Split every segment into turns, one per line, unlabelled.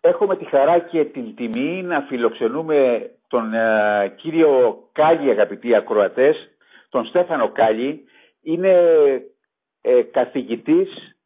Έχουμε τη χαρά και την τιμή να φιλοξενούμε τον ε, κύριο Κάλλη, αγαπητοί ακροατές, τον Στέφανο Κάλλη. Είναι ε, καθηγητής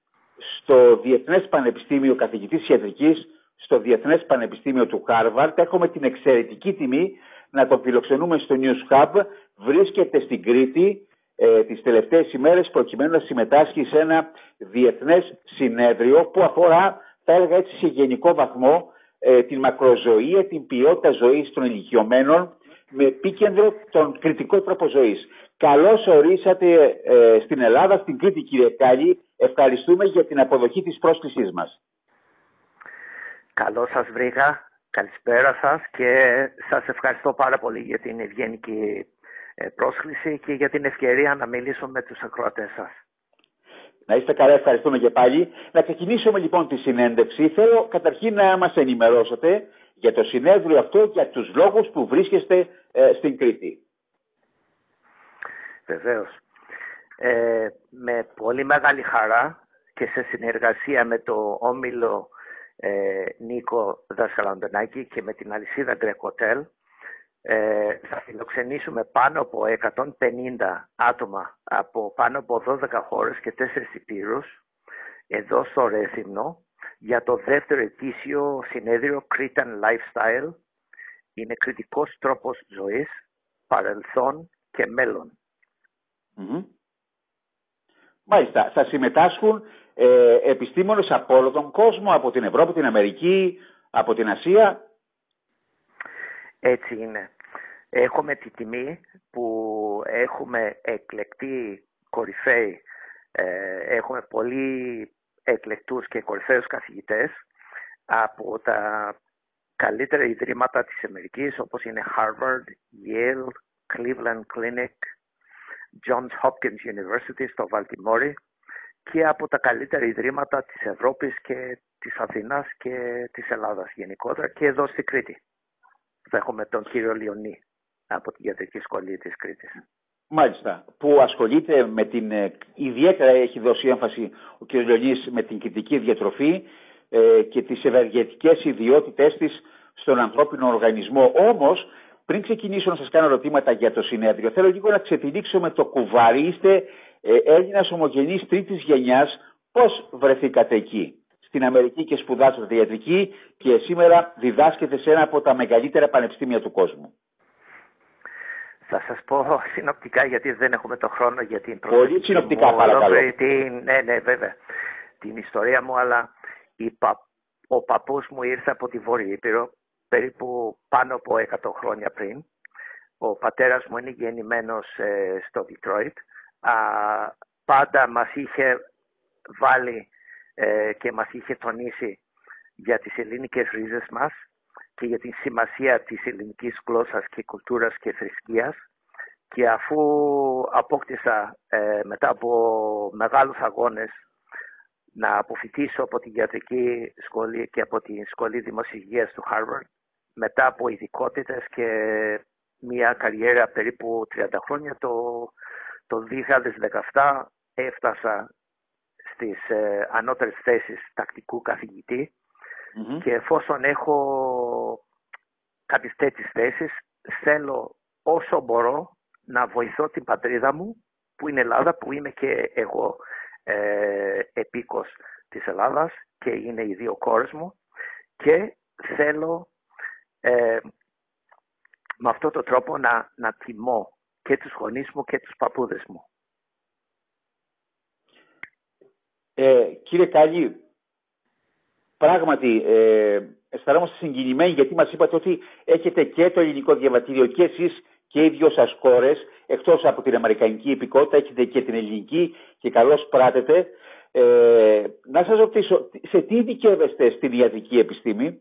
στο Διεθνές Πανεπιστήμιο, καθηγητής ιατρικής στο Διεθνές Πανεπιστήμιο του Χάρβαρτ. Έχουμε την εξαιρετική τιμή να τον φιλοξενούμε στο News Hub. Βρίσκεται στην Κρήτη ε, τις τελευταίες ημέρες προκειμένου να συμμετάσχει σε ένα διεθνές συνέδριο που αφορά, θα έλεγα έτσι σε γενικό βαθμό, ε, την μακροζωία, την ποιότητα ζωής των ηλικιωμένων με επίκεντρο τον κριτικό τρόπο ζωής. Καλώς ορίσατε ε, στην Ελλάδα, στην Κρήτη κύριε Κάλλη. Ευχαριστούμε για την αποδοχή της πρόσκλησής μας.
Καλώς σας βρήκα. Καλησπέρα σας και σας ευχαριστώ πάρα πολύ για την ευγενική ε, πρόσκληση και για την ευκαιρία να μιλήσω με τους ακροατές σας.
Να είστε καλά, ευχαριστούμε και πάλι. Να ξεκινήσουμε λοιπόν τη συνέντευξη. Θέλω καταρχήν να μας ενημερώσετε για το συνέδριο αυτό, για τους λόγους που βρίσκεστε ε, στην Κρήτη.
Βεβαίως. Ε, με πολύ μεγάλη χαρά και σε συνεργασία με το Όμιλο ε, Νίκο Δασκαλαντονάκη και με την αλυσίδα Γκρεκοτέλ ε, θα φιλοξενήσουμε πάνω από 150 άτομα από πάνω από 12 χώρες και 4 υπήρους εδώ στο Ρέθυμνο για το δεύτερο ετήσιο συνέδριο Cretan Lifestyle. Είναι κριτικός τρόπος ζωής, παρελθόν και μέλλον.
Μάλιστα, θα συμμετάσχουν ε, επιστήμονες από όλο τον κόσμο, από την Ευρώπη, την Αμερική, από την Ασία.
Έτσι είναι. Έχουμε τη τιμή που έχουμε εκλεκτή κορυφαίοι, ε, έχουμε πολύ εκλεκτούς και κορυφαίους καθηγητές από τα καλύτερα ιδρύματα της Αμερικής όπως είναι Harvard, Yale, Cleveland Clinic, Johns Hopkins University στο Βαλτιμόρι και από τα καλύτερα ιδρύματα της Ευρώπης και της Αθηνάς και της Ελλάδας γενικότερα και εδώ στη Κρήτη. Θα έχουμε τον κύριο Λιονί από την Ιατρική Σχολή της Κρήτης.
Μάλιστα, που ασχολείται με την, ε, ιδιαίτερα έχει δώσει έμφαση ο κ. Λιονής με την κριτική διατροφή ε, και τις ευεργετικές ιδιότητές της στον ανθρώπινο οργανισμό. Όμως, πριν ξεκινήσω να σας κάνω ερωτήματα για το συνέδριο, θέλω λίγο να ξετυλίξω με το κουβάρι. Είστε ε, Έλληνας ομογενής τρίτης γενιάς. Πώς βρεθήκατε εκεί, στην Αμερική και σπουδάσατε ιατρική και σήμερα διδάσκετε σε ένα από τα μεγαλύτερα πανεπιστήμια του κόσμου.
Θα σας πω συνοπτικά γιατί δεν έχουμε το χρόνο για την
Πολύ συνοπτικά παρακαλώ.
ναι, ναι βέβαια. Την ιστορία μου, αλλά ο παππούς μου ήρθε από τη Βόρεια Ήπειρο περίπου πάνω από 100 χρόνια πριν. Ο πατέρας μου είναι γεννημένος ε, στο Detroit. πάντα μας είχε βάλει ε, και μας είχε τονίσει για τις ελληνικές ρίζες μας και για τη σημασία της ελληνικής γλώσσας και κουλτούρας και θρησκείας. Και αφού απόκτησα ε, μετά από μεγάλους αγώνες να αποφυτίσω από την ιατρική σχολή και από την σχολή δημοσιογείας του Harvard μετά από ειδικότητες και μια καριέρα περίπου 30 χρόνια το, το 2017 έφτασα στις ε, ανώτερες θέσεις τακτικού και εφόσον έχω κάποιες τέτοιες θέσεις θέλω όσο μπορώ να βοηθώ την πατρίδα μου που είναι Ελλάδα που είμαι και εγώ ε, επίκος της Ελλάδας και είναι οι δύο κόρες μου και θέλω ε, με αυτόν τον τρόπο να, να τιμώ και τους γονείς μου και τους παππούδες μου.
Ε, κύριε Κάλλη, πράγματι ε, αισθανόμαστε συγκινημένοι γιατί μας είπατε ότι έχετε και το ελληνικό διαβατήριο και εσείς και οι δυο σας κόρες, εκτός από την αμερικανική υπηκότητα, έχετε και την ελληνική και καλώς πράτετε. Ε, να σας ρωτήσω, σε τι ειδικεύεστε στην ιατρική επιστήμη;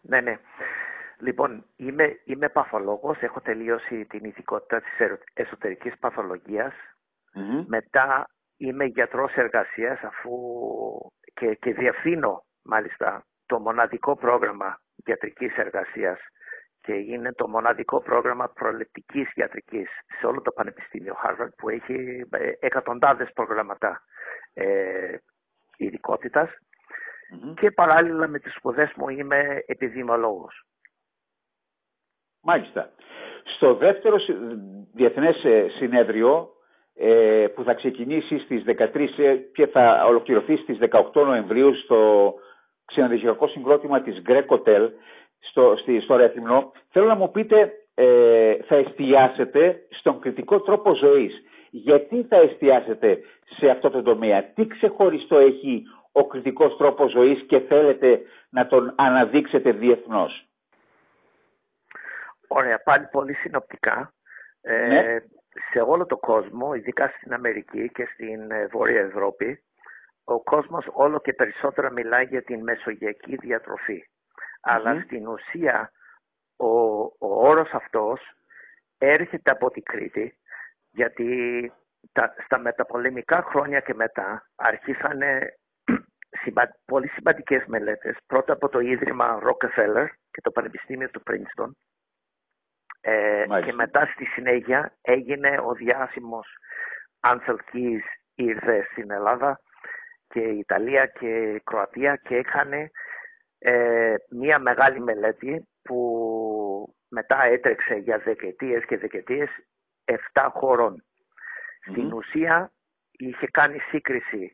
Ναι, ναι. Λοιπόν, είμαι, είμαι παθολόγος, έχω τελείωσει την ειδικότητα της εσωτερικής Μετά είμαι γιατρός εργασίας αφού και, και διευθύνω μάλιστα το μοναδικό πρόγραμμα ιατρικής εργασίας και είναι το μοναδικό πρόγραμμα προληπτικής ιατρικής σε όλο το Πανεπιστήμιο Harvard που έχει ε, εκατοντάδες προγράμματα ε, ειδικότητας και παράλληλα με τις σπουδές μου είμαι επιδημολόγος.
Μάλιστα. Στο δεύτερο διεθνές ε, συνέδριο ε, που θα ξεκινήσει στις 13 ε, και θα ολοκληρωθεί στις 18 Νοεμβρίου στο ξενοδοχειακό συγκρότημα της Greek Hotel στο, στη, στο Ρέθυμνο, θέλω να μου πείτε θα εστιάσετε στον κριτικό τρόπο ζωής. Γιατί θα εστιάσετε σε αυτό το τομέα, τι ξεχωριστό έχει ο κριτικός τρόπος ζωής και θέλετε να τον αναδείξετε διεθνώς;
Ωραία, πάλι πολύ συνοπτικά. Ε, ναι. Σε όλο το κόσμο, ειδικά στην Αμερική και στην ε, Βόρεια Ευρώπη, ο κόσμος όλο και περισσότερα μιλάει για την μεσογειακή Αλλά στην ουσία ο, ο όρος αυτός έρχεται από την Κρήτη γιατί τα, στα μεταπολεμικά χρόνια και μετά αρχίσανε πολύ σημαντικές μελέτες. Πρώτα από το Ίδρυμα Rockefeller και το Πανεπιστήμιο του Princeton. Ε, και μετά στη συνέχεια έγινε ο διάσημος Ansel Keys ήρθε στην Ελλάδα και η Ιταλία και η Κροατία και έκανε ε, μία μεγάλη μελέτη που μετά έτρεξε για δεκαετίες και δεκαετίες 7 χωρων Στην ουσία είχε κάνει σύγκριση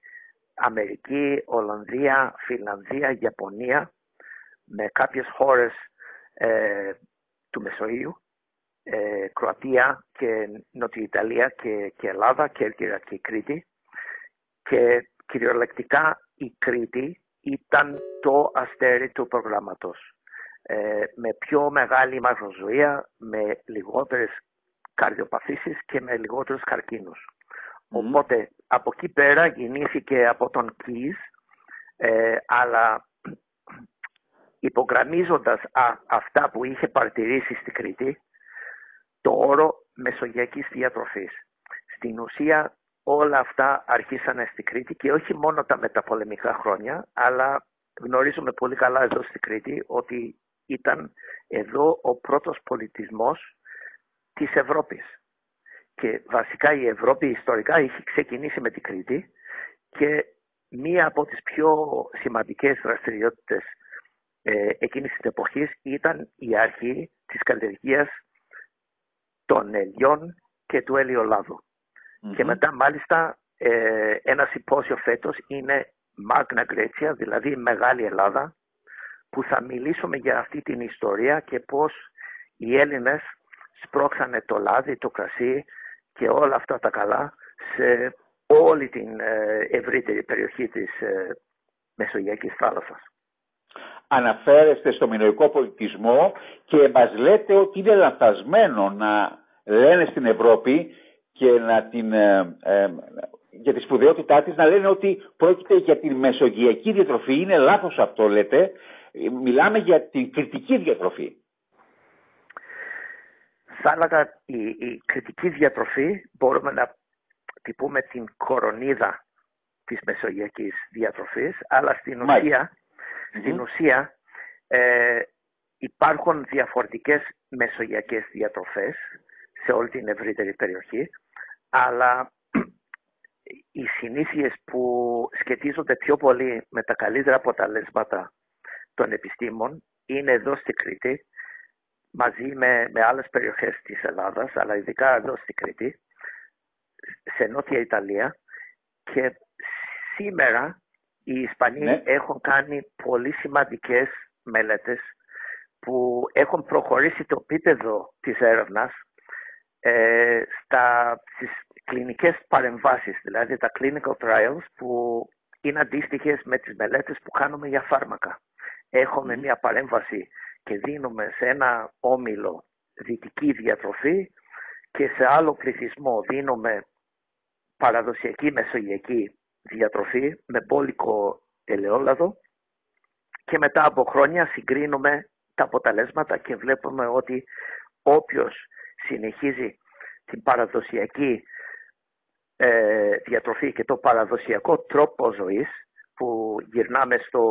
Αμερική, Ολλανδία, Φιλανδία, Ιαπωνία με κάποιες χώρες ε, του Μεσοείου ε, Κροατία και Νότια Ιταλία και, και Ελλάδα, Κέρκυρα και Κρήτη. Και κυριολεκτικά η Κρήτη ήταν το αστέρι του προγράμματος ε, με πιο μεγάλη μακροζωία, με λιγότερες καρδιοπαθήσεις και με λιγότερους καρκίνους. Οπότε από εκεί πέρα γεννήθηκε από τον Κις, ε, αλλά υπογραμμίζοντας αυτά που είχε παρατηρήσει στη Κρήτη, το όρο μεσογειακής διατροφής. Στην ουσία όλα αυτά αρχίσανε στη Κρήτη και όχι μόνο τα μεταπολεμικά χρόνια, αλλά γνωρίζουμε πολύ καλά εδώ στη Κρήτη ότι ήταν εδώ ο πρώτος πολιτισμός της Ευρώπης. Και βασικά η Ευρώπη ιστορικά είχε ξεκινήσει με την Κρήτη και μία από τις πιο σημαντικές δραστηριότητες ε, εκείνης της εποχής ήταν η αρχή της καλλιεργίας των ελιών και του ελιολαδου Και μετά μάλιστα ε, ένας συμπόσιο φέτος είναι Magna Grecia, δηλαδή Μεγάλη Ελλάδα, που θα μιλήσουμε για αυτή την ιστορία και πώς οι Έλληνες σπρώξανε το λάδι, το κρασί και όλα αυτά τα καλά σε όλη την ε, ευρύτερη περιοχή της ε, Μεσογειακής θάλασσας.
Αναφέρεστε στο μινοϊκό πολιτισμό και μας λέτε ότι είναι λανθασμένο να λένε στην Ευρώπη και να την, ε, ε, για τη σπουδαιότητά της να λένε ότι πρόκειται για την μεσογειακή διατροφή. Είναι λάθος αυτό λέτε. Μιλάμε για την κριτική διατροφή.
Θα έλεγα η, η κριτική διατροφή μπορούμε να την πούμε την κορονίδα της μεσογειακής διατροφής αλλά στην ουσία στην ουσία ε, υπάρχουν διαφορετικές μεσογειακές διατροφές σε όλη την ευρύτερη περιοχή, αλλά οι συνήθειες που σχετίζονται πιο πολύ με τα καλύτερα αποτελέσματα των επιστήμων είναι εδώ στη Κρήτη, μαζί με, με άλλες περιοχές της Ελλάδας, αλλά ειδικά εδώ στη Κρήτη, σε Νότια Ιταλία και σήμερα οι Ισπανοί ναι. έχουν κάνει πολύ σημαντικές μελέτες που έχουν προχωρήσει το επίπεδο της έρευνας ε, στα, στις κλινικές παρεμβάσεις, δηλαδή τα clinical trials που είναι αντίστοιχες με τις μελέτες που κάνουμε για φάρμακα. Έχουμε μια παρέμβαση και δίνουμε σε ένα όμιλο δυτική διατροφή και σε άλλο πληθυσμό δίνουμε παραδοσιακή μεσογειακή διατροφή με πόλικο ελαιόλαδο και μετά από χρόνια συγκρίνουμε τα αποτελέσματα και βλέπουμε ότι όποιος συνεχίζει την παραδοσιακή ε, διατροφή και το παραδοσιακό τρόπο ζωής που γυρνάμε στο,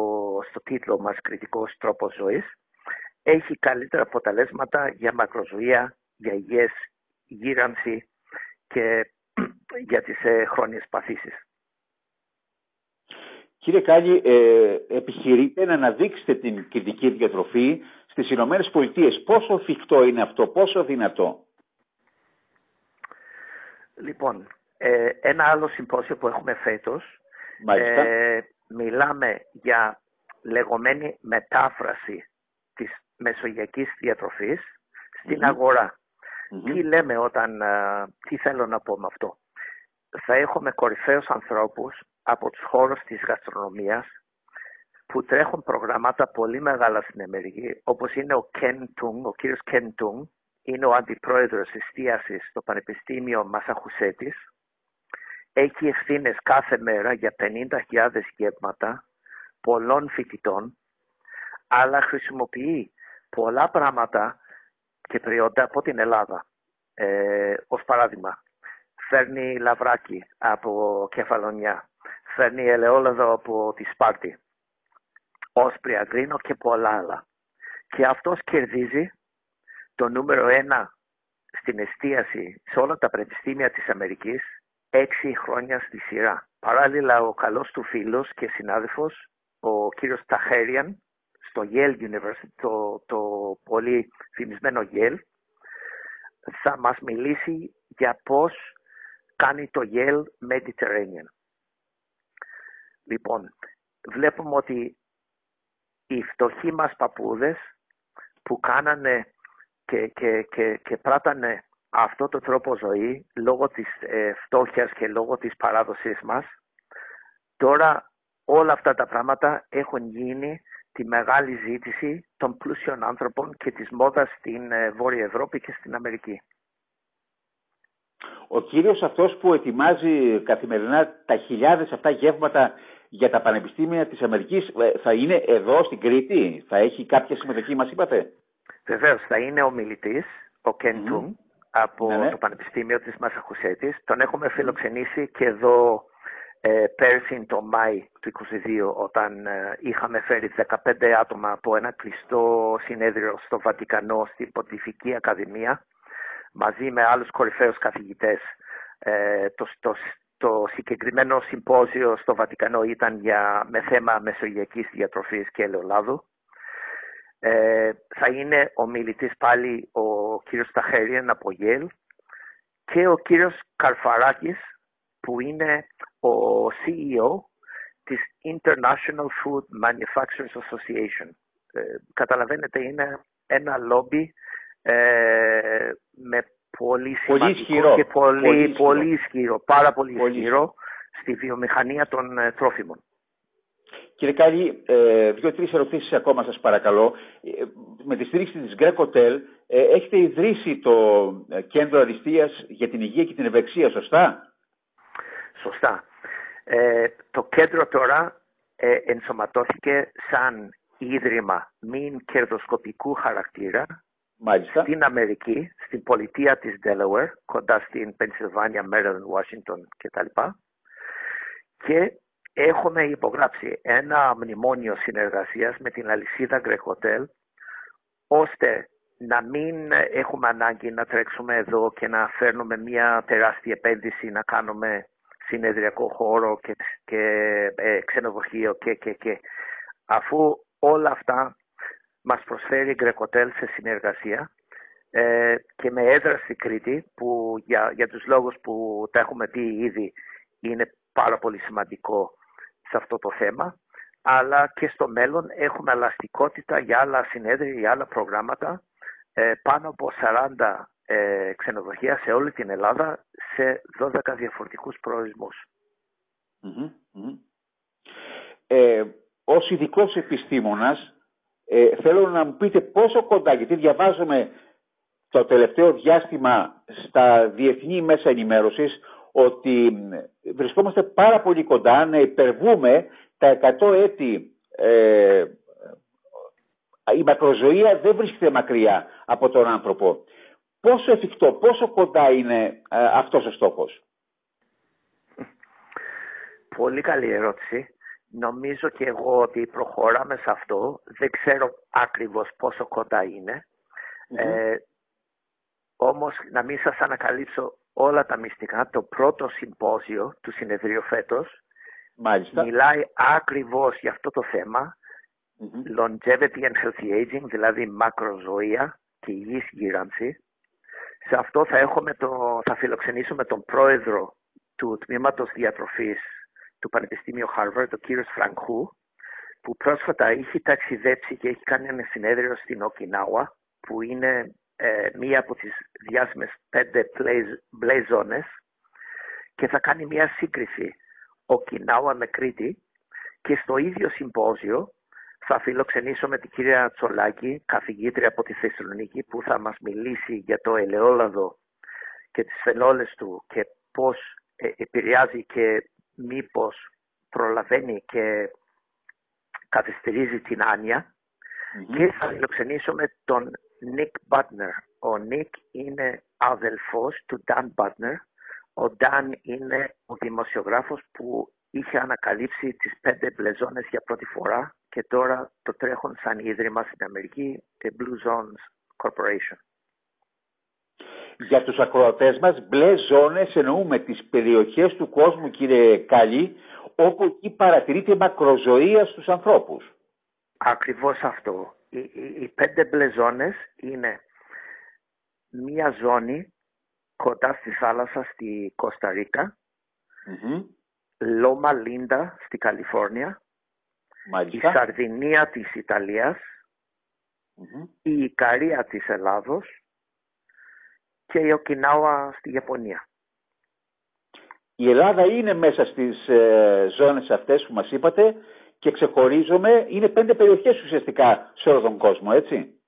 στο τίτλο μας κριτικός τρόπος ζωής έχει καλύτερα αποτελέσματα για μακροζωία, για υγιές γύρανση και για τις ε, χρόνιες παθήσεις.
Κύριε Κάλλη, ε, επιχειρείτε να αναδείξετε την κριτική διατροφή στις Ηνωμένες Πολιτείες. Πόσο φυκτό είναι αυτό, πόσο δυνατό;
Λοιπόν, ε, ένα άλλο συμπόσιο που έχουμε φέτος, ε, μιλάμε για λεγόμενη μετάφραση της μεσογειακής διατροφής στην αγορα Τι λέμε όταν, τι θέλω να πω με αυτό; Θα έχουμε κορυφαίους ανθρώπους από τους χώρους της γαστρονομίας που τρέχουν προγράμματα πολύ μεγάλα στην Αμερική, όπως είναι ο Ken Tung, ο κύριος Ken Tung, είναι ο αντιπρόεδρος εστίασης στο Πανεπιστήμιο Μασαχουσέτης. Έχει ευθύνες κάθε μέρα για 50.000 γεύματα πολλών φοιτητών, αλλά χρησιμοποιεί πολλά πράγματα και προϊόντα από την Ελλάδα. Ε, ως παράδειγμα, φέρνει λαβράκι από κεφαλονιά, φέρνει ελαιόλαδο από τη Σπάρτη, όσπρια γκρίνο και πολλά άλλα. Και αυτός κερδίζει το νούμερο ένα στην εστίαση σε όλα τα πανεπιστήμια της Αμερικής έξι χρόνια στη σειρά. Παράλληλα, ο καλός του φίλος και συνάδελφος, ο κύριος Ταχέριαν, στο Yale University, το, το πολύ φημισμένο Yale, θα μας μιλήσει για πώς κάνει το Yale Mediterranean. Λοιπόν, βλέπουμε ότι οι φτωχοί μας παππούδες που κάνανε και, και, και, και πράτανε αυτό το τρόπο ζωή λόγω της ε, φτώχειας και λόγω της παράδοσης μας, τώρα όλα αυτά τα πράγματα έχουν γίνει τη μεγάλη ζήτηση των πλούσιων άνθρωπων και της μόδας στην ε, Βόρεια Ευρώπη και στην Αμερική.
Ο κύριος αυτός που ετοιμάζει καθημερινά τα χιλιάδες αυτά γεύματα για τα πανεπιστήμια της Αμερικής ε, θα είναι εδώ στην Κρήτη, θα έχει κάποια συμμετοχή μας είπατε;
Βεβαίως θα είναι ο μιλητής, ο Κεν από ναι, ναι. το Πανεπιστήμιο της Μασαχουσέτης. Τον έχουμε φιλοξενήσει και εδώ ε, πέρσι το Μάη του 2022 όταν ε, είχαμε φέρει 15 άτομα από ένα κλειστό συνέδριο στο Βατικανό στην Ποντιφική Ακαδημία μαζί με άλλους κορυφαίους καθηγητές. Ε, το, το, το συγκεκριμένο συμπόζιο στο Βατικανό ήταν για, με θέμα μεσογειακής διατροφής και ελαιολάδου. Ε, θα είναι ο μιλητής πάλι ο κύριος Ταχέριεν από Yale και ο κύριος Καρφαράκης που είναι ο CEO της International Food Manufacturers Association. Ε, καταλαβαίνετε είναι ένα λόμπι ε, με πολύ σημαντικό και πολύ, πολύ, πολύ ισχυρό, πάρα πολύ, πολύ ισχυρό στη βιομηχανία των ε, τρόφιμων.
Κύριε Κάλλη, ε, δύο-τρεις ερωτήσεις ακόμα σας παρακαλώ. Ε, με τη στήριξη της Greco Hotel ε, έχετε ιδρύσει το ε, κέντρο αριστεία για την υγεία και την ευεξία, σωστά;
Σωστά. Ε, το κέντρο τώρα ε, ενσωματώθηκε σαν ίδρυμα μην κερδοσκοπικού χαρακτήρα
Μάλιστα.
στην Αμερική, στην πολιτεία της Delaware, κοντά στην Pennsylvania, Maryland, Washington κτλ. Και έχουμε υπογράψει ένα μνημόνιο συνεργασίας με την αλυσίδα Grecotel ώστε να μην έχουμε ανάγκη να τρέξουμε εδώ και να φέρνουμε μια τεράστια επένδυση να κάνουμε συνεδριακό χώρο και, και ε, ξενοδοχείο και, και, και. Αφού όλα αυτά μας προσφέρει η Grecotel σε συνεργασία ε, και με έδρα στη Κρήτη που για, για τους λόγους που τα έχουμε πει ήδη είναι πάρα πολύ σημαντικό σε αυτό το θέμα, αλλά και στο μέλλον έχουμε ελαστικότητα για άλλα συνέδρια, για άλλα προγράμματα, ε, πάνω από 40 ε, ξενοδοχεία σε όλη την Ελλάδα σε 12 διαφορετικούς
Ε, ως ειδικός επιστήμονας ε, θέλω να μου πείτε πόσο κοντά, γιατί διαβάζουμε το τελευταίο διάστημα στα διεθνή μέσα ενημέρωσης ότι βρισκόμαστε πάρα πολύ κοντά να υπερβούμε τα 100 έτη ε, η μακροζωία δεν βρίσκεται μακριά από τον άνθρωπο. Πόσο εφικτό, πόσο κοντά είναι ε, αυτός ο στόχος;
Πολύ καλή ερώτηση. Νομίζω και εγώ ότι προχωράμε σε αυτό. Δεν ξέρω ακριβώς πόσο κοντά Ε, όμως να μην σας ανακαλύψω όλα τα μυστικά, το πρώτο συμπόσιο του συνεδρίου φέτος
Μάλιστα.
μιλάει ακριβώς για αυτό το θέμα, longevity and healthy aging, δηλαδή μακροζωία και υγιής γύρανση. Σε αυτό θα, έχουμε το, θα φιλοξενήσουμε τον πρόεδρο του Τμήματος Διατροφής του Πανεπιστήμιου Harvard, τον κύριος Φρανκού, που πρόσφατα έχει ταξιδέψει και έχει κάνει ένα συνέδριο στην Οκινάουα, που είναι ε, μία από τις διάσημες πέντε μπλε ζώνες και θα κάνει μία σύγκριση Οκινάουα με Κρήτη και στο ίδιο συμπόζιο θα φιλοξενήσουμε την κυρία Τσολάκη, καθηγήτρια από τη Θεσσαλονίκη, που θα μας μιλήσει για το ελαιόλαδο και τις φαινόλες του και πώς ε, επηρεάζει και μήπως προλαβαίνει και καθυστερίζει την ανοια και θα φιλοξενήσουμε τον Νίκ Μπάτνερ. Ο Νίκ είναι αδελφός του Νταν Μπάτνερ. Ο Νταν είναι ο δημοσιογράφος που είχε ανακαλύψει τις πέντε μπλεζόνες για πρώτη φορά και τώρα το τρέχουν σαν ίδρυμα στην Αμερική, τη Blue Zones Corporation.
Για τους ακροατές μας, μπλε ζώνες εννοούμε τις περιοχές του κόσμου, κύριε Καλή, όπου εκεί παρατηρείται μακροζωία στους ανθρώπους.
Ακριβώς αυτό. Οι, οι, οι πέντε μπλε ζώνες είναι μία ζώνη κοντά στη θάλασσα στη Κώστα Λόμα Λίντα στη Καλιφόρνια, η Σαρδινία της ιταλιας η Ικαρία της Ελλάδος και η Οκινάουα στη Ιαπωνία.
Η Ελλάδα είναι μέσα στις ε, ζώνες αυτές που μας είπατε και ξεχωρίζομαι, είναι πέντε περιοχές ουσιαστικά σε όλο τον κόσμο, έτσι.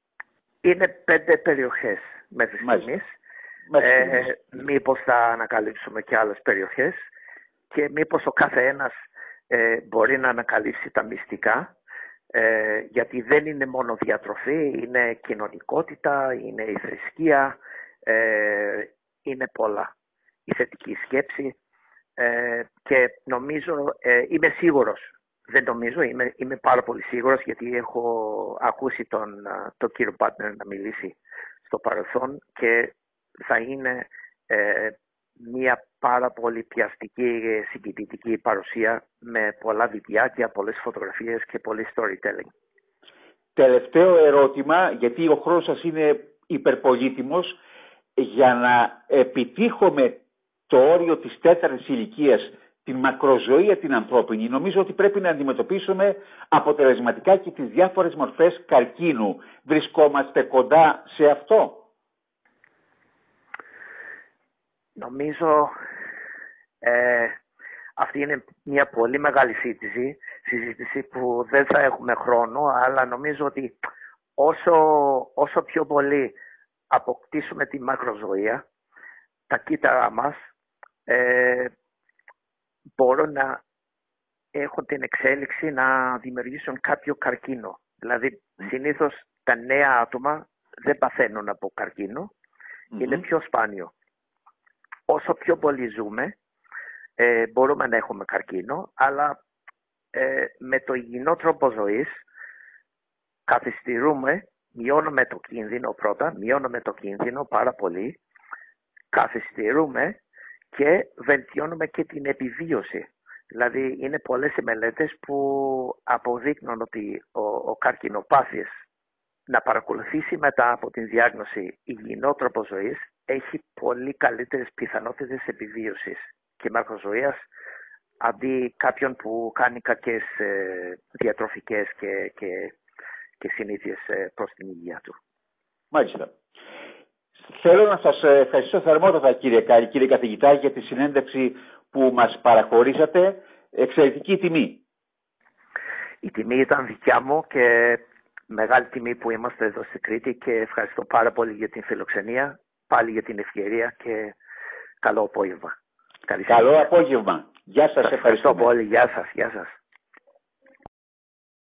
Είναι πέντε περιοχές μέχρι στιγμής. Ε, μήπως θα ανακαλύψουμε και άλλες περιοχές και μήπως ο κάθε ένας ε, μπορεί να ανακαλύψει τα μυστικά ε, γιατί δεν είναι μόνο διατροφή, είναι κοινωνικότητα, είναι η θρησκεία, ε, είναι πολλά. Η θετική σκέψη ε, και νομίζω, ε, είμαι σίγουρος, δεν νομίζω, είμαι, είμαι πάρα πολύ σίγουρος γιατί έχω ακούσει τον, τον κύριο Πάτνερ να μιλήσει στο παρελθόν και θα είναι μια πάρα πολύ πιαστική και συγκινητική παρουσία με πολλά βιβλιάκια, πολλές φωτογραφίες και πολύ storytelling.
Τελευταίο ερώτημα, γιατί ο χρόνος σας είναι υπερπολίτημος, για να επιτύχουμε το όριο της τέταρτης ηλικίας, την μακροζωία την ανθρώπινη, νομίζω ότι πρέπει να αντιμετωπίσουμε αποτελεσματικά και τις διάφορες μορφές καρκίνου. Βρισκόμαστε κοντά σε αυτό;
Νομίζω ε, αυτή είναι μια πολύ μεγάλη συζήτηση, συζήτηση που δεν θα έχουμε χρόνο, αλλά νομίζω ότι όσο, όσο πιο πολύ αποκτήσουμε τη μακροζωία, τα κύτταρά μας ε, μπορούν να έχουν την εξέλιξη να δημιουργήσουν κάποιο καρκίνο. Δηλαδή, συνήθως τα νέα άτομα δεν παθαίνουν από είναι πιο σπάνιο. Όσο πιο πολύ ζούμε, ε, μπορούμε να έχουμε καρκίνο, αλλά ε, με το υγιεινό τρόπο ζωής καθυστερούμε, μειώνουμε το κίνδυνο πρώτα, μειώνουμε το κίνδυνο πάρα πολύ, καθυστερούμε και βελτιώνουμε και την επιβίωση. Δηλαδή είναι πολλές οι μελέτες που αποδείκνουν ότι ο, ο καρκινοπάθης να παρακολουθήσει μετά από την διάγνωση υγιεινό τρόπο ζωής έχει πολύ καλύτερες πιθανότητες επιβίωσης και μαρκοζωίας αντί κάποιον που κάνει κακές ε, διατροφικές και, και, και συνήθειες ε, προς την υγεία του.
Μάλιστα. Θέλω να σας ευχαριστήσω θερμότατα κύριε Κάρη, κύριε καθηγητά για τη συνέντευξη που μας παραχωρήσατε. Εξαιρετική τιμή.
Η τιμή ήταν δικιά μου και μεγάλη τιμή που είμαστε εδώ στην Κρήτη και ευχαριστώ πάρα πολύ για την φιλοξενία πάλι για την ευκαιρία και καλό απόγευμα.
Καλό απόγευμα. Γεια σας,
ευχαριστώ πολύ. Γεια σας. Γεια σας.